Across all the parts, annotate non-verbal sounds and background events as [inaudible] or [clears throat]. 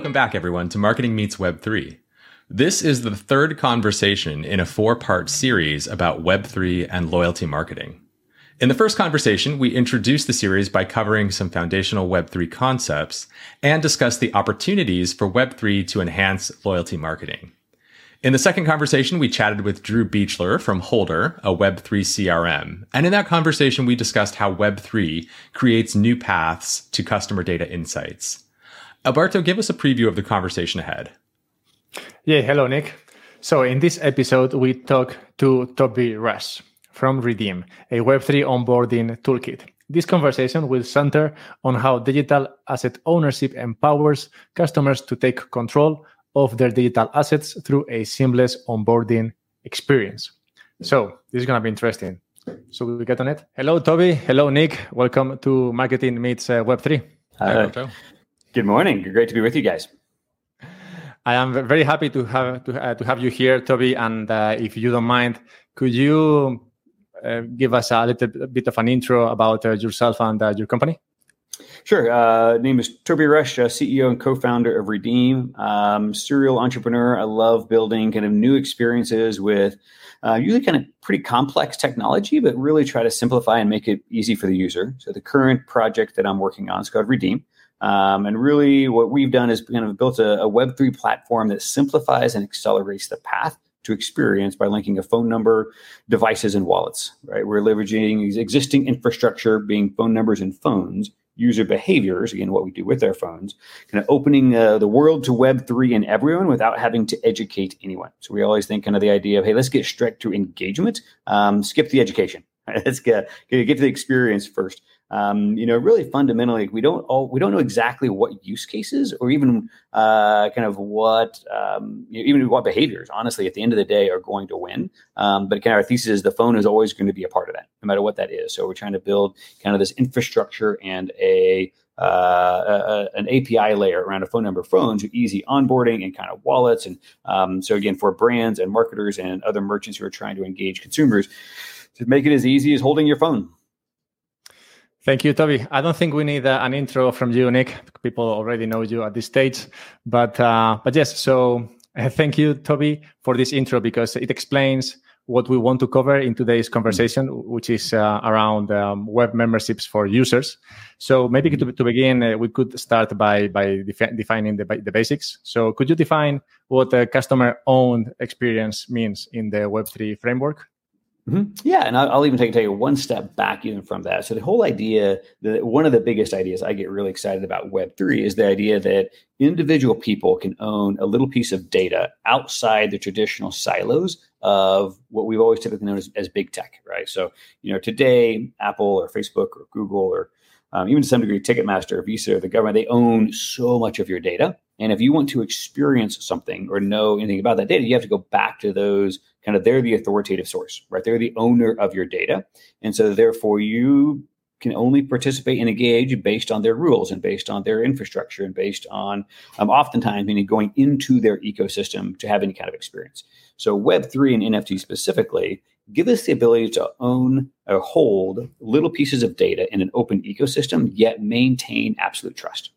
Welcome back, everyone, to Marketing Meets Web3. This is the third conversation in a four part series about Web3 and loyalty marketing. In the first conversation, we introduced the series by covering some foundational Web3 concepts and discussed the opportunities for Web3 to enhance loyalty marketing. In the second conversation, we chatted with Drew Beechler from Holder, a Web3 CRM. And in that conversation, we discussed how Web3 creates new paths to customer data insights. Alberto, give us a preview of the conversation ahead. Yeah, hello, Nick. So, in this episode, we talk to Toby Rush from Redeem, a Web3 onboarding toolkit. This conversation will center on how digital asset ownership empowers customers to take control of their digital assets through a seamless onboarding experience. So, this is going to be interesting. So, we get on it. Hello, Toby. Hello, Nick. Welcome to Marketing Meets uh, Web3. Hi, Good morning. Great to be with you guys. I am very happy to have to, uh, to have you here, Toby. And uh, if you don't mind, could you uh, give us a little bit of an intro about uh, yourself and uh, your company? Sure. Uh, name is Toby Rush, CEO and co-founder of Redeem. Um, serial entrepreneur. I love building kind of new experiences with usually kind of pretty complex technology, but really try to simplify and make it easy for the user. So the current project that I'm working on is called Redeem. Um, and really, what we've done is kind of built a, a Web3 platform that simplifies and accelerates the path to experience by linking a phone number, devices, and wallets. Right, we're leveraging existing infrastructure, being phone numbers and phones, user behaviors, again, what we do with our phones, kind of opening uh, the world to Web3 and everyone without having to educate anyone. So we always think kind of the idea of, hey, let's get straight to engagement, um, skip the education. [laughs] let's get, get to the experience first um, you know, really fundamentally, we don't all we don't know exactly what use cases or even uh, kind of what um, you know, even what behaviors. Honestly, at the end of the day, are going to win. Um, but kind of our thesis is the phone is always going to be a part of that, no matter what that is. So we're trying to build kind of this infrastructure and a uh, a, an API layer around a phone number phones, to easy onboarding and kind of wallets. And um, so again, for brands and marketers and other merchants who are trying to engage consumers, to make it as easy as holding your phone. Thank you, Toby. I don't think we need uh, an intro from you, Nick. People already know you at this stage, but uh, but yes. So uh, thank you, Toby, for this intro because it explains what we want to cover in today's conversation, which is uh, around um, web memberships for users. So maybe to, to begin, uh, we could start by by defi- defining the, the basics. So could you define what a customer-owned experience means in the Web3 framework? Mm-hmm. Yeah, and I'll, I'll even take, take one step back even from that. So the whole idea that one of the biggest ideas I get really excited about Web three is the idea that individual people can own a little piece of data outside the traditional silos of what we've always typically known as, as big tech, right? So you know today, Apple or Facebook or Google or um, even to some degree, Ticketmaster, Visa, or the government, they own so much of your data. And if you want to experience something or know anything about that data, you have to go back to those kind of they're the authoritative source, right? They're the owner of your data. And so therefore you can only participate and engage based on their rules and based on their infrastructure and based on um, oftentimes meaning going into their ecosystem to have any kind of experience. So Web3 and NFT specifically give us the ability to own or hold little pieces of data in an open ecosystem, yet maintain absolute trust.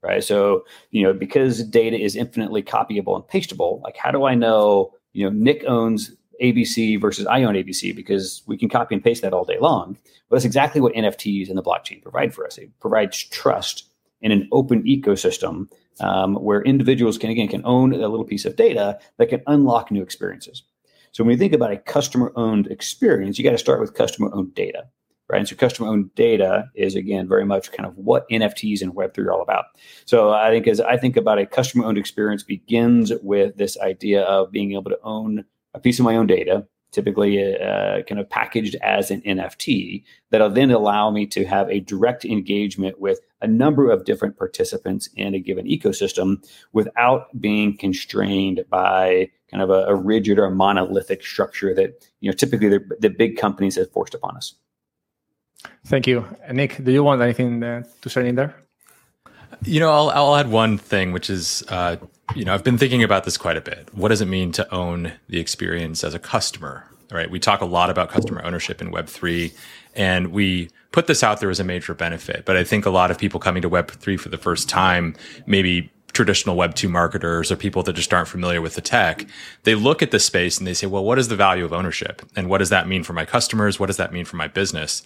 Right. So, you know, because data is infinitely copyable and pastable, like how do I know you know, Nick owns ABC versus I own ABC because we can copy and paste that all day long. But that's exactly what NFTs and the blockchain provide for us. It provides trust in an open ecosystem um, where individuals can again can own a little piece of data that can unlock new experiences. So when you think about a customer-owned experience, you got to start with customer-owned data, right? And so customer-owned data is again very much kind of what NFTs and Web3 are all about. So I think as I think about a customer-owned experience begins with this idea of being able to own a piece of my own data, typically uh, kind of packaged as an NFT, that'll then allow me to have a direct engagement with a number of different participants in a given ecosystem without being constrained by kind of a, a rigid or monolithic structure that you know typically the, the big companies have forced upon us. Thank you, Nick. Do you want anything uh, to say in there? You know, I'll, I'll add one thing, which is, uh, you know, I've been thinking about this quite a bit. What does it mean to own the experience as a customer? Right. We talk a lot about customer ownership in Web3, and we put this out there as a major benefit. But I think a lot of people coming to Web3 for the first time maybe traditional web 2 marketers or people that just aren't familiar with the tech they look at the space and they say well what is the value of ownership and what does that mean for my customers what does that mean for my business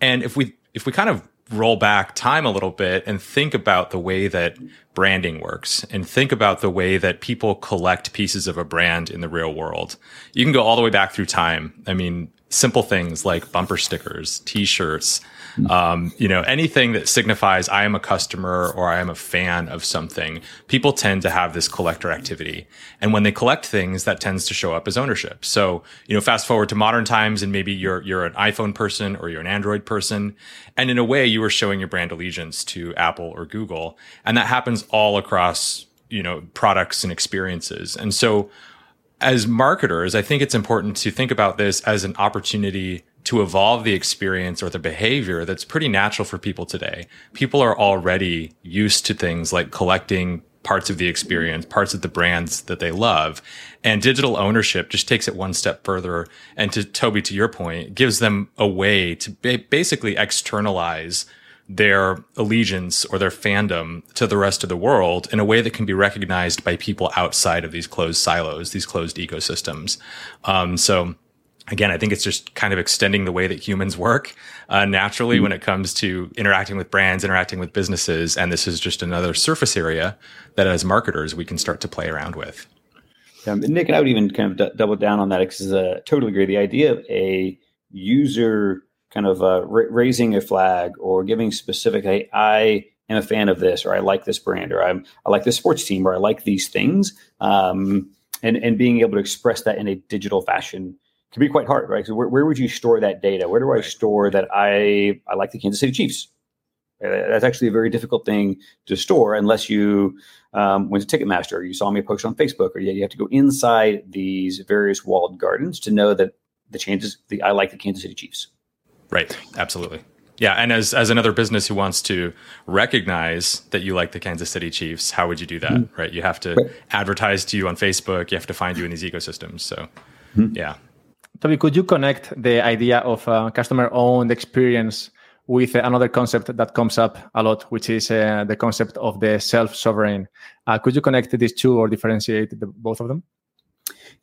and if we if we kind of roll back time a little bit and think about the way that branding works and think about the way that people collect pieces of a brand in the real world. You can go all the way back through time. I mean, simple things like bumper stickers, t-shirts, um, you know, anything that signifies I am a customer or I am a fan of something. People tend to have this collector activity. And when they collect things, that tends to show up as ownership. So, you know, fast forward to modern times and maybe you're, you're an iPhone person or you're an Android person. And in a way, you are showing your brand allegiance to Apple or Google. And that happens all across, you know, products and experiences. And so as marketers, I think it's important to think about this as an opportunity to evolve the experience or the behavior that's pretty natural for people today. People are already used to things like collecting parts of the experience, parts of the brands that they love. And digital ownership just takes it one step further. And to Toby, to your point, gives them a way to ba- basically externalize their allegiance or their fandom to the rest of the world in a way that can be recognized by people outside of these closed silos, these closed ecosystems. Um, so again, I think it's just kind of extending the way that humans work uh, naturally mm-hmm. when it comes to interacting with brands, interacting with businesses. And this is just another surface area that as marketers, we can start to play around with. Um, Nick, and I would even kind of d- double down on that because I uh, totally agree. The idea of a user kind of uh, ra- raising a flag or giving specific, hey, I am a fan of this, or I like this brand, or I'm, I like this sports team, or I like these things. Um, and, and being able to express that in a digital fashion can be quite hard, right? So where, where would you store that data? Where do I store that I, I like the Kansas City Chiefs? That's actually a very difficult thing to store unless you um, went to Ticketmaster or you saw me post on Facebook, or you have to go inside these various walled gardens to know that the changes, the I like the Kansas City Chiefs. Right. Absolutely. Yeah, and as as another business who wants to recognize that you like the Kansas City Chiefs, how would you do that? Mm-hmm. Right? You have to right. advertise to you on Facebook. You have to find you in these ecosystems. So, mm-hmm. yeah. Toby, could you connect the idea of a customer-owned experience with another concept that comes up a lot, which is uh, the concept of the self-sovereign? Uh, could you connect these two or differentiate the, both of them?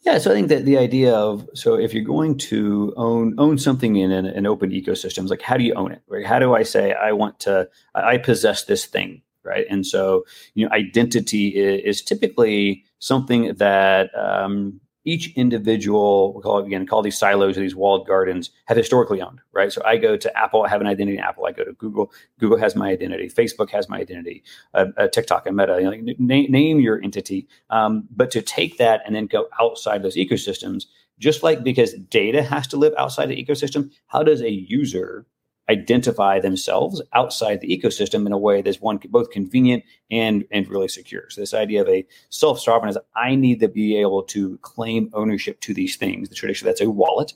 Yeah, so I think that the idea of so if you're going to own own something in an, an open ecosystem, it's like how do you own it? Right? How do I say I want to I possess this thing? Right? And so you know, identity is, is typically something that um, each individual, we call it again, call these silos or these walled gardens, have historically owned, right? So I go to Apple, I have an identity in Apple. I go to Google, Google has my identity. Facebook has my identity. Uh, uh, TikTok and Meta, you know, like, name, name your entity. Um, but to take that and then go outside those ecosystems, just like because data has to live outside the ecosystem, how does a user identify themselves outside the ecosystem in a way that's one both convenient and and really secure. So this idea of a self sovereign is I need to be able to claim ownership to these things. The tradition that's a wallet,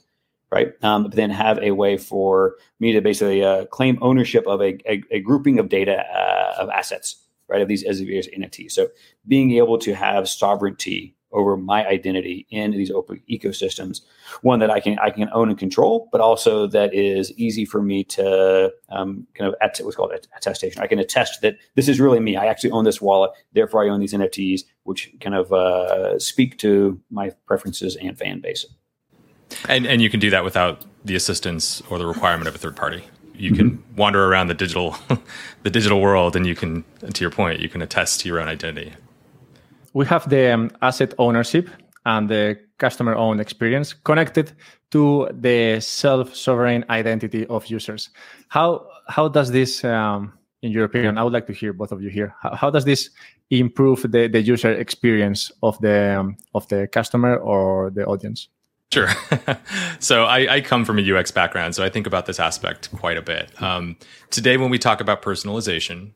right? Um, but then have a way for me to basically uh, claim ownership of a, a, a grouping of data uh, of assets, right? Of these as entities. So being able to have sovereignty over my identity in these open ecosystems. One that I can I can own and control, but also that is easy for me to um, kind of at, what's called attestation. I can attest that this is really me. I actually own this wallet, therefore I own these NFTs, which kind of uh, speak to my preferences and fan base. And and you can do that without the assistance or the requirement of a third party. You mm-hmm. can wander around the digital [laughs] the digital world, and you can, to your point, you can attest to your own identity we have the um, asset ownership and the customer owned experience connected to the self sovereign identity of users. How how does this, um, in your opinion, I would like to hear both of you here. How, how does this improve the, the user experience of the um, of the customer or the audience? Sure. [laughs] so I, I, come from a UX background, so I think about this aspect quite a bit. Um, today, when we talk about personalization,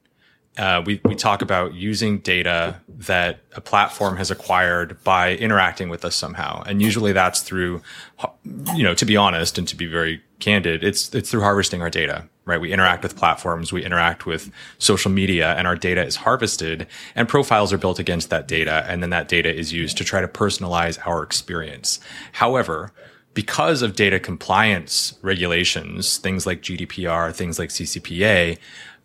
uh, we, we talk about using data that a platform has acquired by interacting with us somehow. And usually that's through, you know, to be honest and to be very candid, it's, it's through harvesting our data, right? We interact with platforms, we interact with social media and our data is harvested and profiles are built against that data. And then that data is used to try to personalize our experience. However, because of data compliance regulations, things like GDPR, things like CCPA,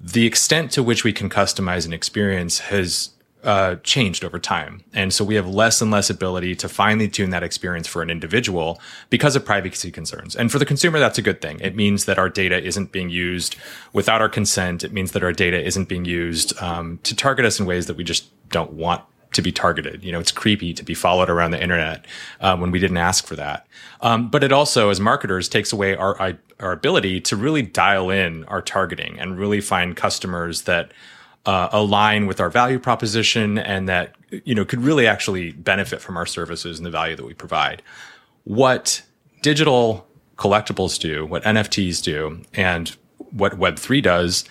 the extent to which we can customize an experience has uh, changed over time. And so we have less and less ability to finely tune that experience for an individual because of privacy concerns. And for the consumer, that's a good thing. It means that our data isn't being used without our consent. It means that our data isn't being used um, to target us in ways that we just don't want to be targeted. You know, it's creepy to be followed around the internet um, when we didn't ask for that. Um, but it also, as marketers, takes away our our ability to really dial in our targeting and really find customers that uh, align with our value proposition and that you know could really actually benefit from our services and the value that we provide. What digital collectibles do, what NFTs do, and what Web3 does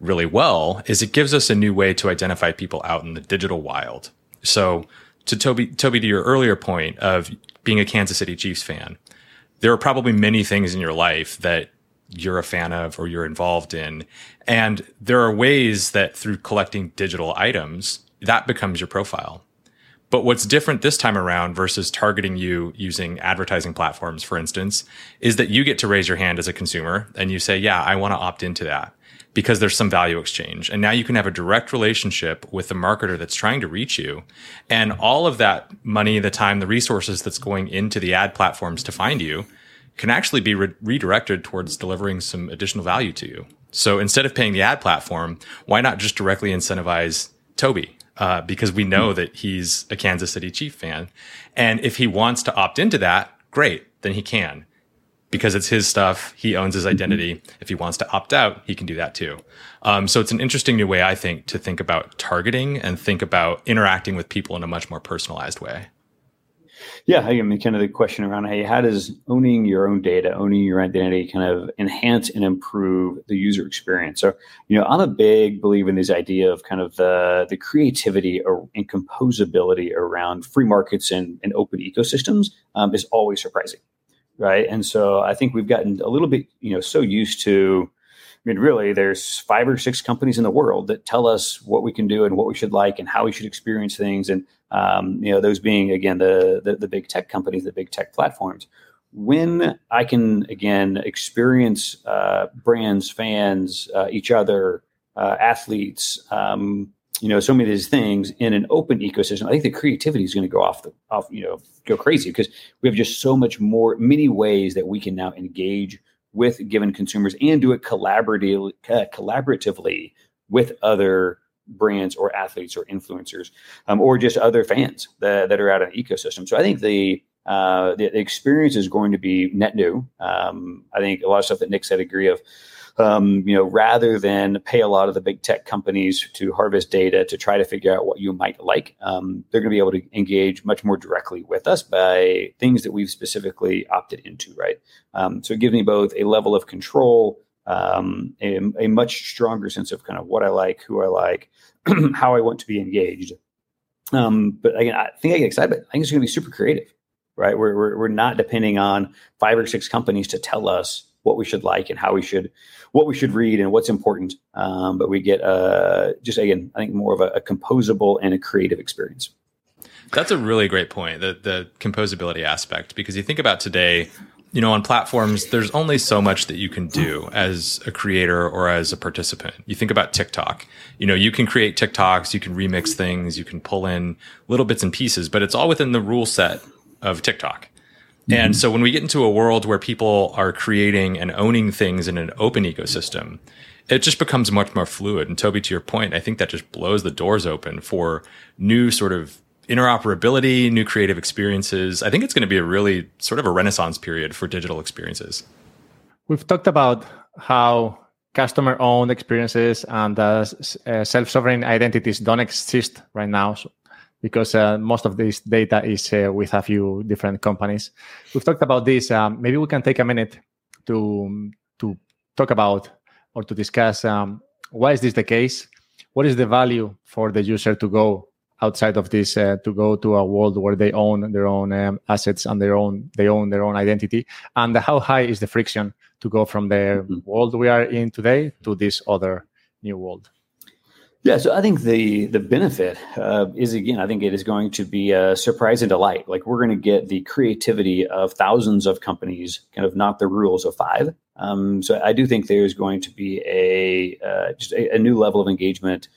really well is it gives us a new way to identify people out in the digital wild. So to Toby, Toby, to your earlier point of being a Kansas City Chiefs fan, there are probably many things in your life that you're a fan of or you're involved in. And there are ways that through collecting digital items, that becomes your profile. But what's different this time around versus targeting you using advertising platforms, for instance, is that you get to raise your hand as a consumer and you say, yeah, I want to opt into that because there's some value exchange. And now you can have a direct relationship with the marketer that's trying to reach you. And all of that money, the time, the resources that's going into the ad platforms to find you can actually be re- redirected towards delivering some additional value to you. So instead of paying the ad platform, why not just directly incentivize Toby? Uh, because we know that he's a Kansas City Chief fan. And if he wants to opt into that, great, then he can. Because it's his stuff, he owns his identity. If he wants to opt out, he can do that too. Um, so it's an interesting new way, I think, to think about targeting and think about interacting with people in a much more personalized way. Yeah, I mean, kind of the question around, hey, how does owning your own data, owning your identity, kind of enhance and improve the user experience? So, you know, I'm a big believer in this idea of kind of the the creativity and composability around free markets and, and open ecosystems um, is always surprising, right? And so, I think we've gotten a little bit, you know, so used to I mean, really, there's five or six companies in the world that tell us what we can do and what we should like and how we should experience things. And um, you know, those being again the, the the big tech companies, the big tech platforms. When I can again experience uh, brands, fans, uh, each other, uh, athletes, um, you know, so many of these things in an open ecosystem, I think the creativity is going to go off the off, you know, go crazy because we have just so much more, many ways that we can now engage with given consumers and do it collaboratively, uh, collaboratively with other brands or athletes or influencers um, or just other fans that, that are out in the ecosystem. So I think the, uh, the, the experience is going to be net new. Um, I think a lot of stuff that Nick said agree of. Um, you know, rather than pay a lot of the big tech companies to harvest data to try to figure out what you might like, um, they're going to be able to engage much more directly with us by things that we've specifically opted into, right? Um, so it gives me both a level of control, um, a, a, much stronger sense of kind of what I like, who I like, [clears throat] how I want to be engaged. Um, but again, I think I get excited. I think it's going to be super creative, right? We're, we're, we're not depending on five or six companies to tell us what we should like and how we should what we should read and what's important. Um, but we get uh, just again, I think more of a, a, composable and a creative experience. That's a really great point, the the composability aspect, because you think about today, you know, on platforms, there's only so much that you can do as a creator or as a participant. You think about TikTok, you know, you can create TikToks, you can remix things, you can pull in little bits and pieces, but it's all within the rule set of TikTok. Mm-hmm. And so when we get into a world where people are creating and owning things in an open ecosystem, it just becomes much more fluid. And Toby, to your point, I think that just blows the doors open for new sort of interoperability, new creative experiences. I think it's going to be a really sort of a renaissance period for digital experiences. We've talked about how customer owned experiences and uh, uh self sovereign identities don't exist right now. So, because uh, most of this data is uh, with a few different companies. We've talked about this. Um, maybe we can take a minute to to talk about or to discuss um, why is this the case? What is the value for the user to go outside of this uh, to go to a world where they own their own um, assets and their own they own their own identity and how high is the friction to go from the mm-hmm. world we are in today to this other new world Yeah, so I think the the benefit uh, is again, I think it is going to be a surprise and delight. Like we're going to get the creativity of thousands of companies, kind of not the rules of five. Um, so I do think there's going to be a uh, just a, a, new level of engagement,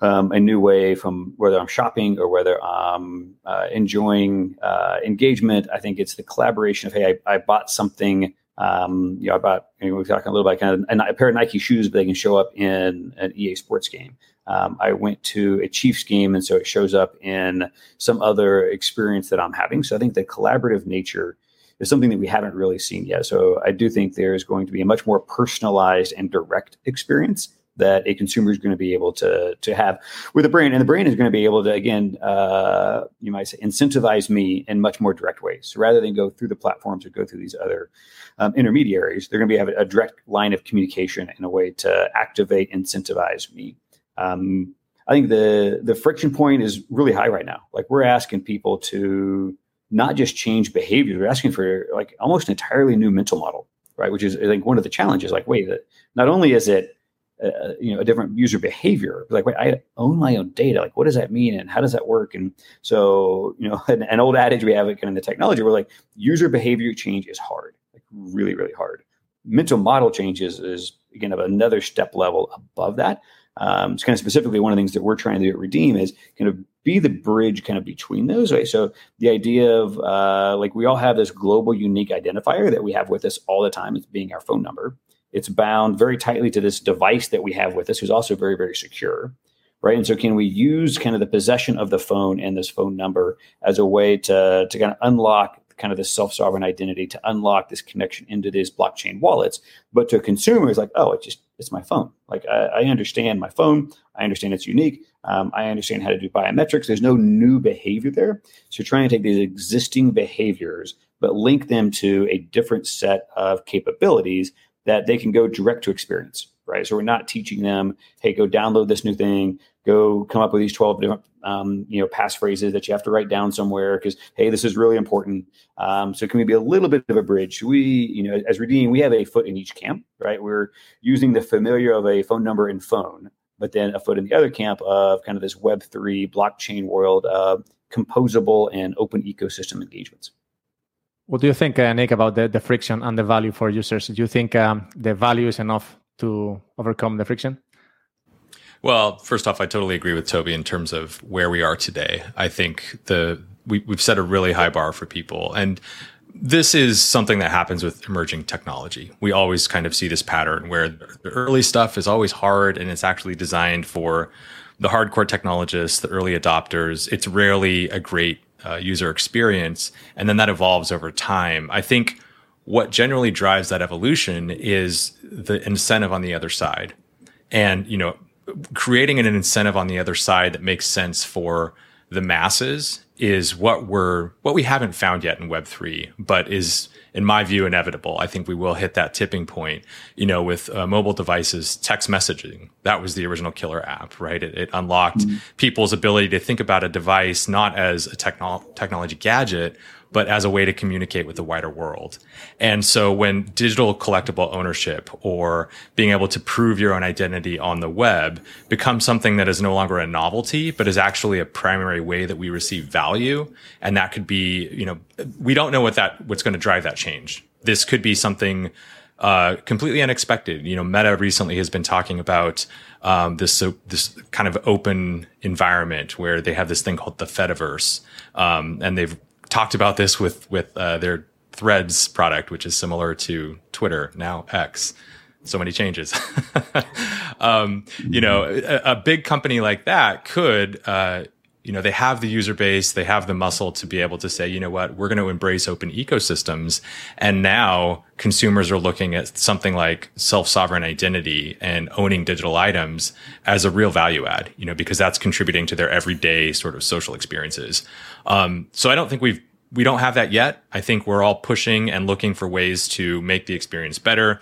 um, a new way from whether I'm shopping or whether I'm uh, enjoying uh, engagement. I think it's the collaboration of hey, I, I bought something. Um, you know, I bought. You know, we're talking a little about kind of a pair of Nike shoes, but they can show up in an EA Sports game. Um, I went to a Chiefs game, and so it shows up in some other experience that I'm having. So I think the collaborative nature is something that we haven't really seen yet. So I do think there's going to be a much more personalized and direct experience that a consumer is going to be able to to have with a brand, and the brand is going to be able to again, uh, you might say, incentivize me in much more direct ways. So rather than go through the platforms or go through these other um, intermediaries, they're going to be have a direct line of communication in a way to activate, incentivize me. Um, I think the the friction point is really high right now. Like we're asking people to not just change behavior, we're asking for like almost an entirely new mental model, right? Which is I think one of the challenges. Like, wait, not only is it uh, you know a different user behavior, like wait, I own my own data. Like, what does that mean, and how does that work? And so you know, [laughs] an, an old adage we have kind of the technology, we're like user behavior change is hard, like really, really hard. Mental model changes is again of another step level above that um, it's kind of specifically one of the things that we're trying to do at Redeem is kind of be the bridge kind of between those. Right? So the idea of uh, like we all have this global unique identifier that we have with us all the time. It's being our phone number. It's bound very tightly to this device that we have with us, who's also very very secure. Right. And so can we use kind of the possession of the phone and this phone number as a way to, to kind of unlock kind of this self-sovereign identity to unlock this connection into these blockchain wallets. But to a consumer, it's like, oh, it's just it's my phone. Like I, I understand my phone. I understand it's unique. Um, I understand how to do biometrics. There's no new behavior there. So trying to take these existing behaviors, but link them to a different set of capabilities that they can go direct to experience right? So we're not teaching them, hey, go download this new thing, go come up with these 12 different, um, you know, passphrases that you have to write down somewhere because, hey, this is really important. Um, so can we be a little bit of a bridge? We, you know, as Redeem, we have a foot in each camp, right? We're using the familiar of a phone number and phone, but then a foot in the other camp of kind of this Web3 blockchain world of composable and open ecosystem engagements. What do you think, uh, Nick, about the, the friction and the value for users? Do you think um, the value is enough to overcome the friction? Well, first off, I totally agree with Toby in terms of where we are today. I think the we, we've set a really high bar for people, and this is something that happens with emerging technology. We always kind of see this pattern where the early stuff is always hard, and it's actually designed for the hardcore technologists, the early adopters. It's rarely a great uh, user experience, and then that evolves over time. I think what generally drives that evolution is the incentive on the other side. And, you know, creating an incentive on the other side that makes sense for the masses is what we're what we haven't found yet in web3 but is in my view inevitable i think we will hit that tipping point you know with uh, mobile devices text messaging that was the original killer app right it, it unlocked mm-hmm. people's ability to think about a device not as a techno- technology gadget but as a way to communicate with the wider world. And so when digital collectible ownership or being able to prove your own identity on the web becomes something that is no longer a novelty, but is actually a primary way that we receive value. And that could be, you know, we don't know what that, what's going to drive that change. This could be something uh, completely unexpected. You know, Meta recently has been talking about um, this so, this kind of open environment where they have this thing called the Fediverse, um, and they've talked about this with with uh, their Threads product, which is similar to Twitter now X. So many changes. [laughs] um, you know, a, a, big company like that could uh, you know they have the user base they have the muscle to be able to say you know what we're going to embrace open ecosystems. And now consumers are looking at something like self-sovereign identity and owning digital items as a real value add you know because that's contributing to their everyday sort of social experiences. Um, so i don't think we've we don't have that yet. I think we're all pushing and looking for ways to make the experience better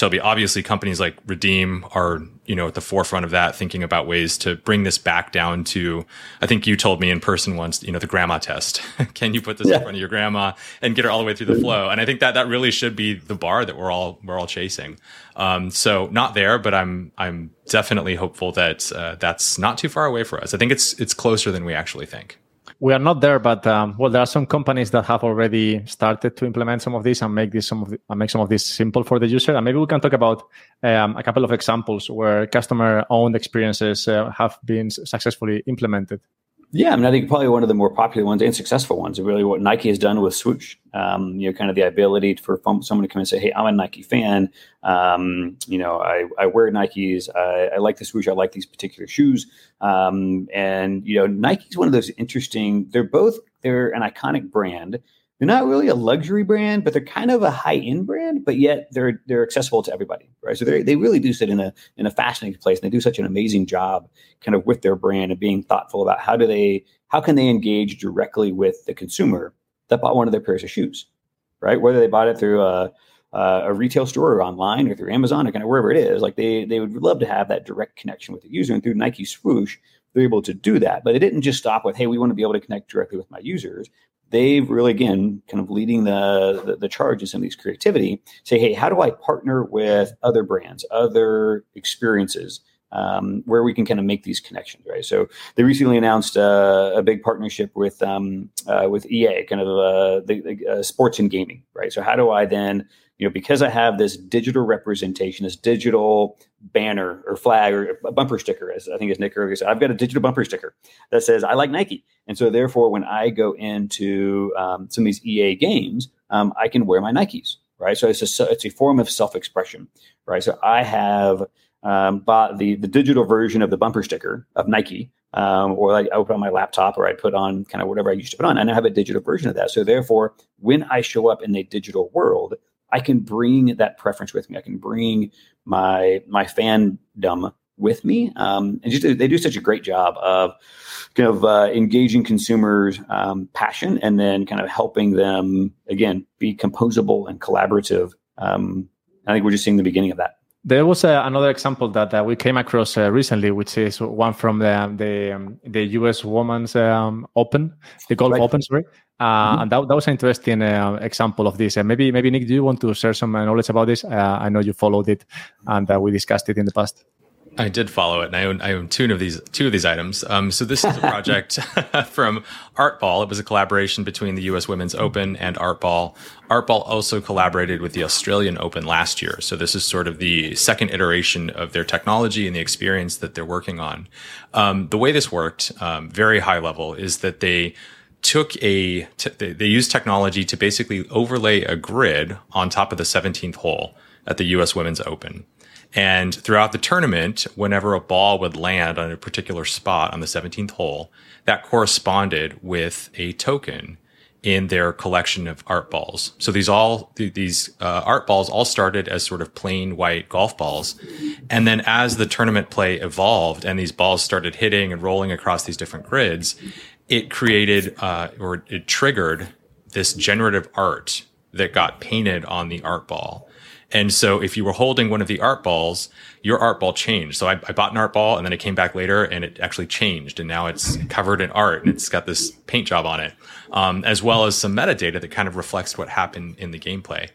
Toby, obviously companies like Redeem are, you know, at the forefront of that, thinking about ways to bring this back down to, I think you told me in person once, you know, the grandma test. [laughs] Can you put this yeah. in front of your grandma and get her all the way through the flow? And I think that that really should be the bar that we're all, we're all chasing. Um, so not there, but I'm, I'm definitely hopeful that, uh, that's not too far away for us. I think it's, it's closer than we actually think we are not there, but um, well, there are some companies that have already started to implement some of this and make this some of the, make some of this simple for the user. And maybe we can talk about um, a couple of examples where customer-owned experiences uh, have been successfully implemented. Yeah, I mean, I think probably one of the more popular ones and successful ones really what Nike has done with Swoosh. Um, you know, kind of the ability for someone to come and say, "Hey, I'm a Nike fan. Um, you know, I, I wear Nikes. I, I, like the Swoosh. I like these particular shoes." Um, and you know, Nike's one of those interesting. They're both they're an iconic brand, they're not really a luxury brand, but they're kind of a high end brand, but yet they're they're accessible to everybody, right? So they they really do sit in a in a fascinating place, and they do such an amazing job, kind of with their brand and being thoughtful about how do they how can they engage directly with the consumer that bought one of their pairs of shoes, right? Whether they bought it through a a retail store or online or through Amazon or kind of wherever it is, like they they would love to have that direct connection with the user, and through Nike Swoosh, they're able to do that. But it didn't just stop with, hey, we want to be able to connect directly with my users they've really again kind of leading the, the, the charge in some of these creativity say hey how do i partner with other brands other experiences um, where we can kind of make these connections right? So they recently announced uh, a big partnership with um, uh, with ea kind of uh, the, the uh, sports and gaming right? So how do i then you know, because I have this digital representation, this digital banner or flag or a bumper sticker, as I think as Nick earlier said, I've got a digital bumper sticker that says I like Nike, and so therefore, when I go into um, some of these EA games, um, I can wear my Nikes, right? So it's a it's a form of self expression, right? So I have um, bought the the digital version of the bumper sticker of Nike. Um, or I, I would put on my laptop, or I put on kind of whatever I used to put on, and I have a digital version of that. So therefore, when I show up in the digital world, I can bring that preference with me. I can bring my my fandom with me. Um, and just they do such a great job of kind of uh, engaging consumers' um, passion and then kind of helping them again be composable and collaborative. Um, I think we're just seeing the beginning of that. There was uh, another example that uh, we came across uh, recently, which is one from the the, um, the U.S. Women's um, Open, the Golf right. Open, sorry, uh, mm-hmm. and that, that was an interesting uh, example of this. And maybe maybe Nick, do you want to share some knowledge about this? I know you followed it, and we discussed it in the past. I did follow it, and I own I own two of these two of these items. Um, so this is a project [laughs] from Artball. It was a collaboration between the U.S. Women's Open and Artball. Artball also collaborated with the Australian Open last year. So this is sort of the second iteration of their technology and the experience that they're working on. Um, the way this worked, um, very high level, is that they took a t- they, they used technology to basically overlay a grid on top of the 17th hole at the U.S. Women's Open. And throughout the tournament, whenever a ball would land on a particular spot on the 17th hole, that corresponded with a token in their collection of art balls. So these all these uh, art balls all started as sort of plain white golf balls, and then as the tournament play evolved and these balls started hitting and rolling across these different grids, it created uh, or it triggered this generative art that got painted on the art ball. And so if you were holding one of the art balls, your art ball changed. So I, I, bought an art ball and then it came back later and it actually changed. And now it's covered in art and it's got this paint job on it, um, as well as some metadata that kind of reflects what happened in the gameplay.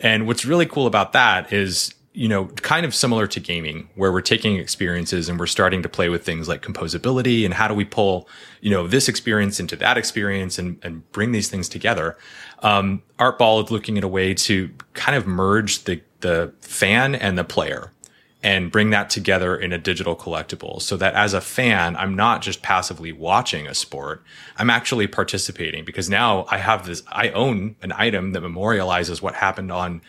And what's really cool about that is you know, kind of similar to gaming, where we're taking experiences and we're starting to play with things like composability and how do we pull, you know, this experience into that experience and, and bring these things together. Um, Artball is looking at a way to kind of merge the, the fan and the player and bring that together in a digital collectible so that as a fan, I'm not just passively watching a sport. I'm actually participating because now I have this, I own an item that memorializes what happened on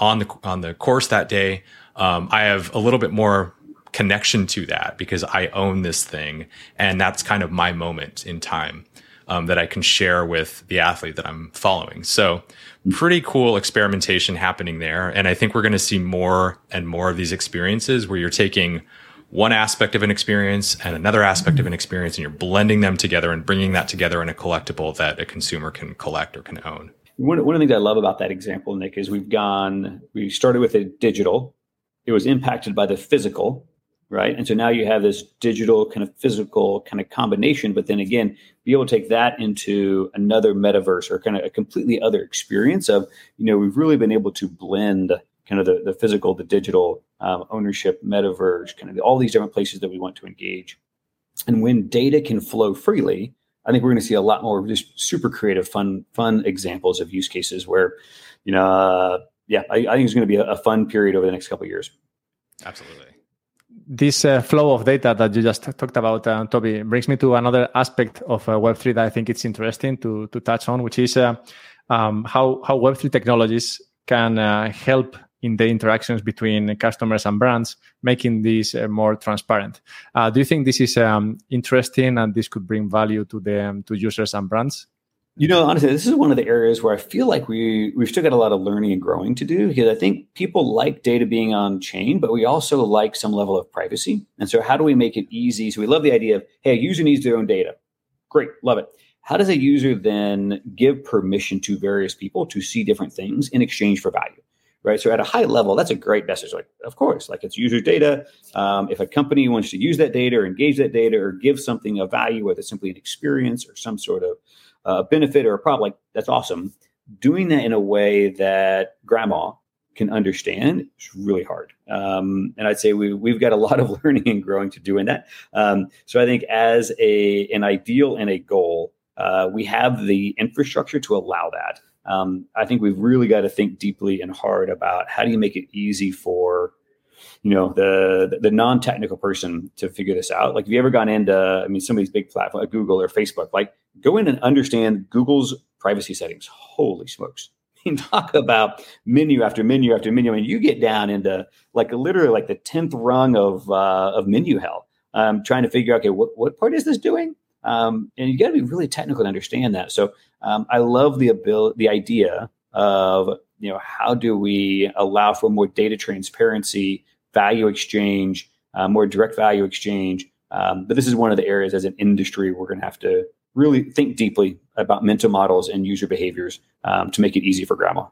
on the on the course that day, um, I have a little bit more connection to that because I own this thing, and that's kind of my moment in time um, that I can share with the athlete that I'm following. So, pretty cool experimentation happening there, and I think we're going to see more and more of these experiences where you're taking one aspect of an experience and another aspect of an experience and you're blending them together and bringing that together in a collectible that a consumer can collect or can own one, one of the things I love about that example, Nick, is we've gone, we started with a digital, it was impacted by the physical, right? And so now you have this digital kind of physical kind of combination, but then again, be able to take that into another metaverse or kind of a completely other experience of, you know, we've really been able to blend kind of the, the physical, the digital um, ownership, metaverse, kind of all these different places that we want to engage. And when data can flow freely, I think we're going to see a lot more just super creative, fun, fun examples of use cases where, you know, uh, yeah, I, I, think it's going to be a, a, fun period over the next couple years. Absolutely. This uh, flow of data that you just talked about, uh, Toby, brings me to another aspect of uh, Web three that I think it's interesting to to touch on, which is uh, um, how how Web three technologies can uh, help in the interactions between customers and brands, making this uh, more transparent. Uh, do you think this is um, interesting and this could bring value to the um, to users and brands? You know, honestly, this is one of the areas where I feel like we we've still got a lot of learning and growing to do because I think people like data being on chain, but we also like some level of privacy. And so, how do we make it easy? So we love the idea of hey, a user needs their own data. Great, love it. How does a user then give permission to various people to see different things in exchange for value? Right? So at a high level, that's a great message. Like, of course, like it's user data. Um, if a company wants to use that data or engage that data or give something of value, whether it's simply an experience or some sort of uh, benefit or a problem, like that's awesome. Doing that in a way that grandma can understand is really hard. Um, and I'd say we, we've got a lot of [laughs] learning and growing to do in that. Um, so I think as a an ideal and a goal, uh, we have the infrastructure to allow that um, I think we've really got to think deeply and hard about how do you make it easy for you know the the non-technical person to figure this out. Like have you ever gone into i mean some of these big platforms like google or facebook like go in and understand google's privacy settings. Holy smokes. [laughs] I mean, talk about menu after menu after menu. I mean, you get down into like literally like the 10th rung of uh, of menu hell. Um, trying to figure out okay what, what part is this doing um, and you got to be really technical to understand that. So um, I love the ability, the idea of you know how do we allow for more data transparency, value exchange, uh, more direct value exchange. Um, but this is one of the areas as an industry we're going to have to really think deeply about mental models and user behaviors um, to make it easy for grandma.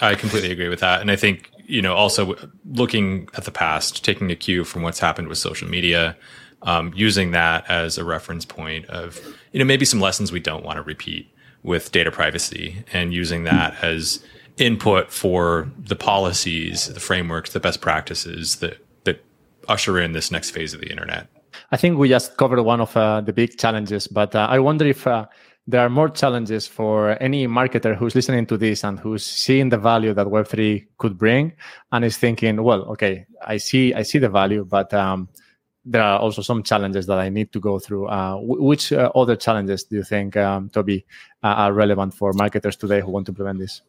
I completely agree with that, and I think you know also looking at the past, taking a cue from what's happened with social media um, using that as a reference point of you know maybe some lessons we don't want to repeat with data privacy and using that as input for the policies the frameworks the best practices that that usher in this next phase of the internet. I think we just covered one of uh, the big challenges but uh, i wonder if uh, there are more challenges for any marketer who's listening to this and who's seeing the value that web3 could bring and is thinking well okay i see i see the value but um, there are also some challenges that I need to go through. Uh, which uh, other challenges do you think, um, Toby, uh, are relevant for marketers today who want to implement this?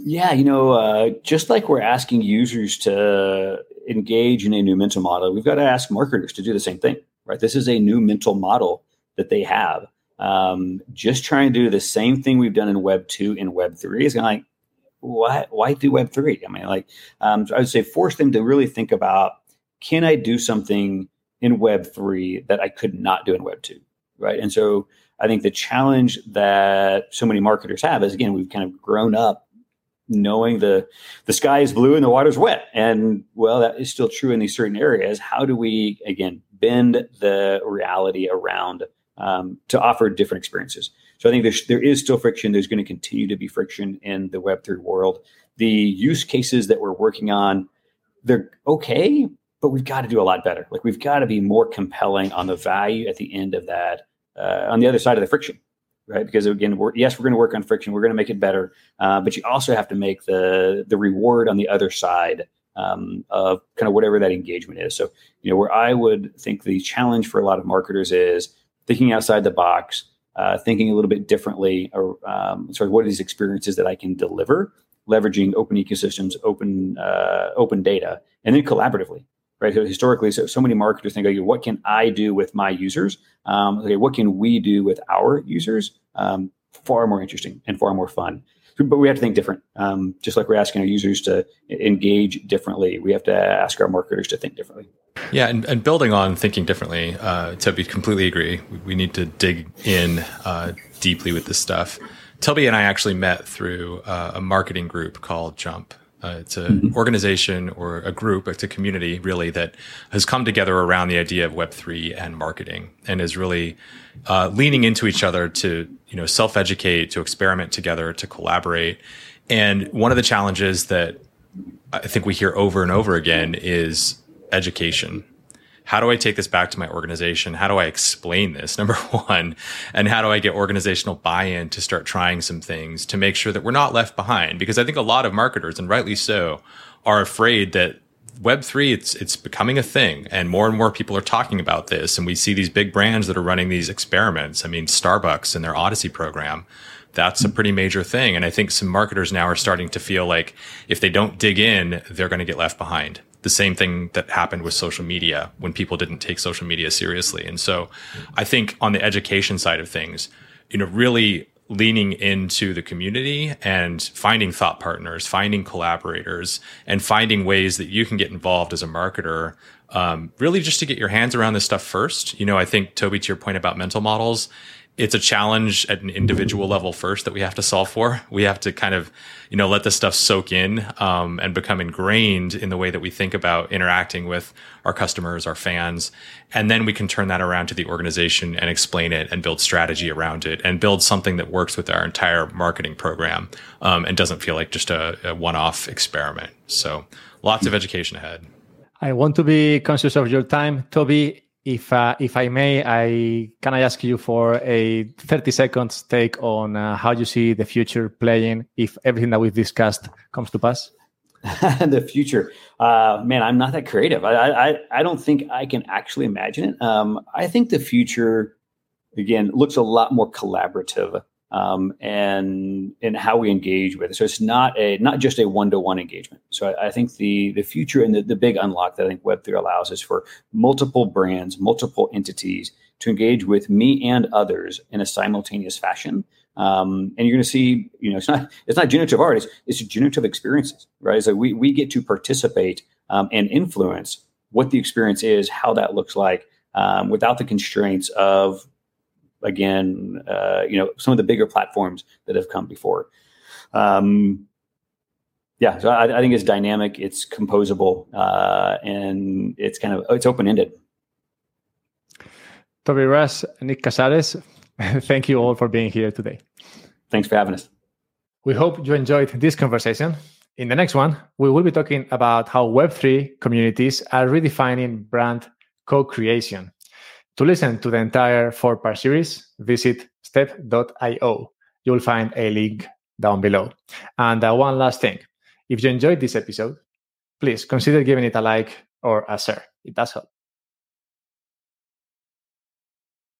Yeah, you know, uh, just like we're asking users to engage in a new mental model, we've got to ask marketers to do the same thing, right? This is a new mental model that they have. Um, just trying to do the same thing we've done in Web two and Web three is going like, why? Why do Web three? I mean, like, um, so I would say force them to really think about can I do something in Web three that I could not do in Web two? Right. And so I think the challenge that so many marketers have is again, we've kind of grown up knowing the the sky is blue and the water's wet. And well, that is still true in these certain areas. How do we again bend the reality around um, to offer different experiences? So I think there's, there is still friction. There's going to continue to be friction in the Web3 world. The use cases that we're working on, they're okay, but we've got to do a lot better. Like we've got to be more compelling on the value at the end of that, uh, on the other side of the friction, right? Because again, we're, yes, we're going to work on friction. We're going to make it better, uh, but you also have to make the the reward on the other side um, of kind of whatever that engagement is. So you know, where I would think the challenge for a lot of marketers is thinking outside the box, uh, thinking a little bit differently, or um, sort of what are these experiences that I can deliver, leveraging open ecosystems, open uh, open data, and then collaboratively right? So historically, so, so many marketers think, okay, what can I do with my users? Um, okay, what can we do with our users? Um, far more interesting and far more fun. But we have to think different. Um, just like we're asking our users to engage differently, we have to ask our marketers to think differently. Yeah, and, and building on thinking differently, uh, to be completely agree, we, we need to dig in uh, deeply with this stuff. Toby and I actually met through uh, a marketing group called Jump. Uh, it's an mm-hmm. organization or a group, it's a community really that has come together around the idea of Web3 and marketing and is really uh, leaning into each other to, you know, self educate, to experiment together, to collaborate. And one of the challenges that I think we hear over and over again is education how do I take this back to my organization? How do I explain this? [laughs] Number one. And how do I get organizational buy in to start trying some things to make sure that we're not left behind? Because I think a lot of marketers, and rightly so, are afraid that Web3, it's, it's becoming a thing and more and more people are talking about this. And we see these big brands that are running these experiments. I mean, Starbucks and their Odyssey program that's a pretty major thing. And I think some marketers now are starting to feel like if they don't dig in, they're going to get left behind the same thing that happened with social media when people didn't take social media seriously. And so I think on the education side of things, you know, really leaning into the community and finding thought partners, finding collaborators, and finding ways that you can get involved as a marketer. Um, really, just to get your hands around this stuff first. You know, I think Toby, to your point about mental models, it's a challenge at an individual level first that we have to solve for. We have to kind of, you know, let this stuff soak in um, and become ingrained in the way that we think about interacting with our customers, our fans, and then we can turn that around to the organization and explain it and build strategy around it and build something that works with our entire marketing program um, and doesn't feel like just a, a one-off experiment. So, lots of education ahead. I want to be conscious of your time, Toby if uh, if I may, I can I ask you for a 30 seconds take on uh, how you see the future playing if everything that we've discussed comes to pass. [laughs] the future, uh, man, I'm not that creative. I, I I don't think I can actually imagine it. Um, I think the future, again, looks a lot more collaborative um, and and how we engage with it. So it's not a not just a one to one engagement. So I, I, think the the future and the, the big unlock that I think Web three allows is for multiple brands, multiple entities to engage with me and others in a simultaneous fashion. Um, and you're going to see, you know, it's not it's not generative art; it's, it's generative experiences, right? So we we get to participate um, and influence what the experience is, how that looks like, um, without the constraints of again, uh, you know, some of the bigger platforms that have come before. Um, yeah, so I, I, think it's dynamic, it's composable, uh, and it's kind of it's open ended. Toby Rush, Nick Casares, [laughs] thank you all for being here today. Thanks for having us. We hope you enjoyed this conversation. In the next one, we will be talking about how Web3 communities are redefining brand co creation. To listen to the entire four part series, visit step.io. You'll find a link down below. And uh, one last thing if you enjoyed this episode, please consider giving it a like or a share. It does help.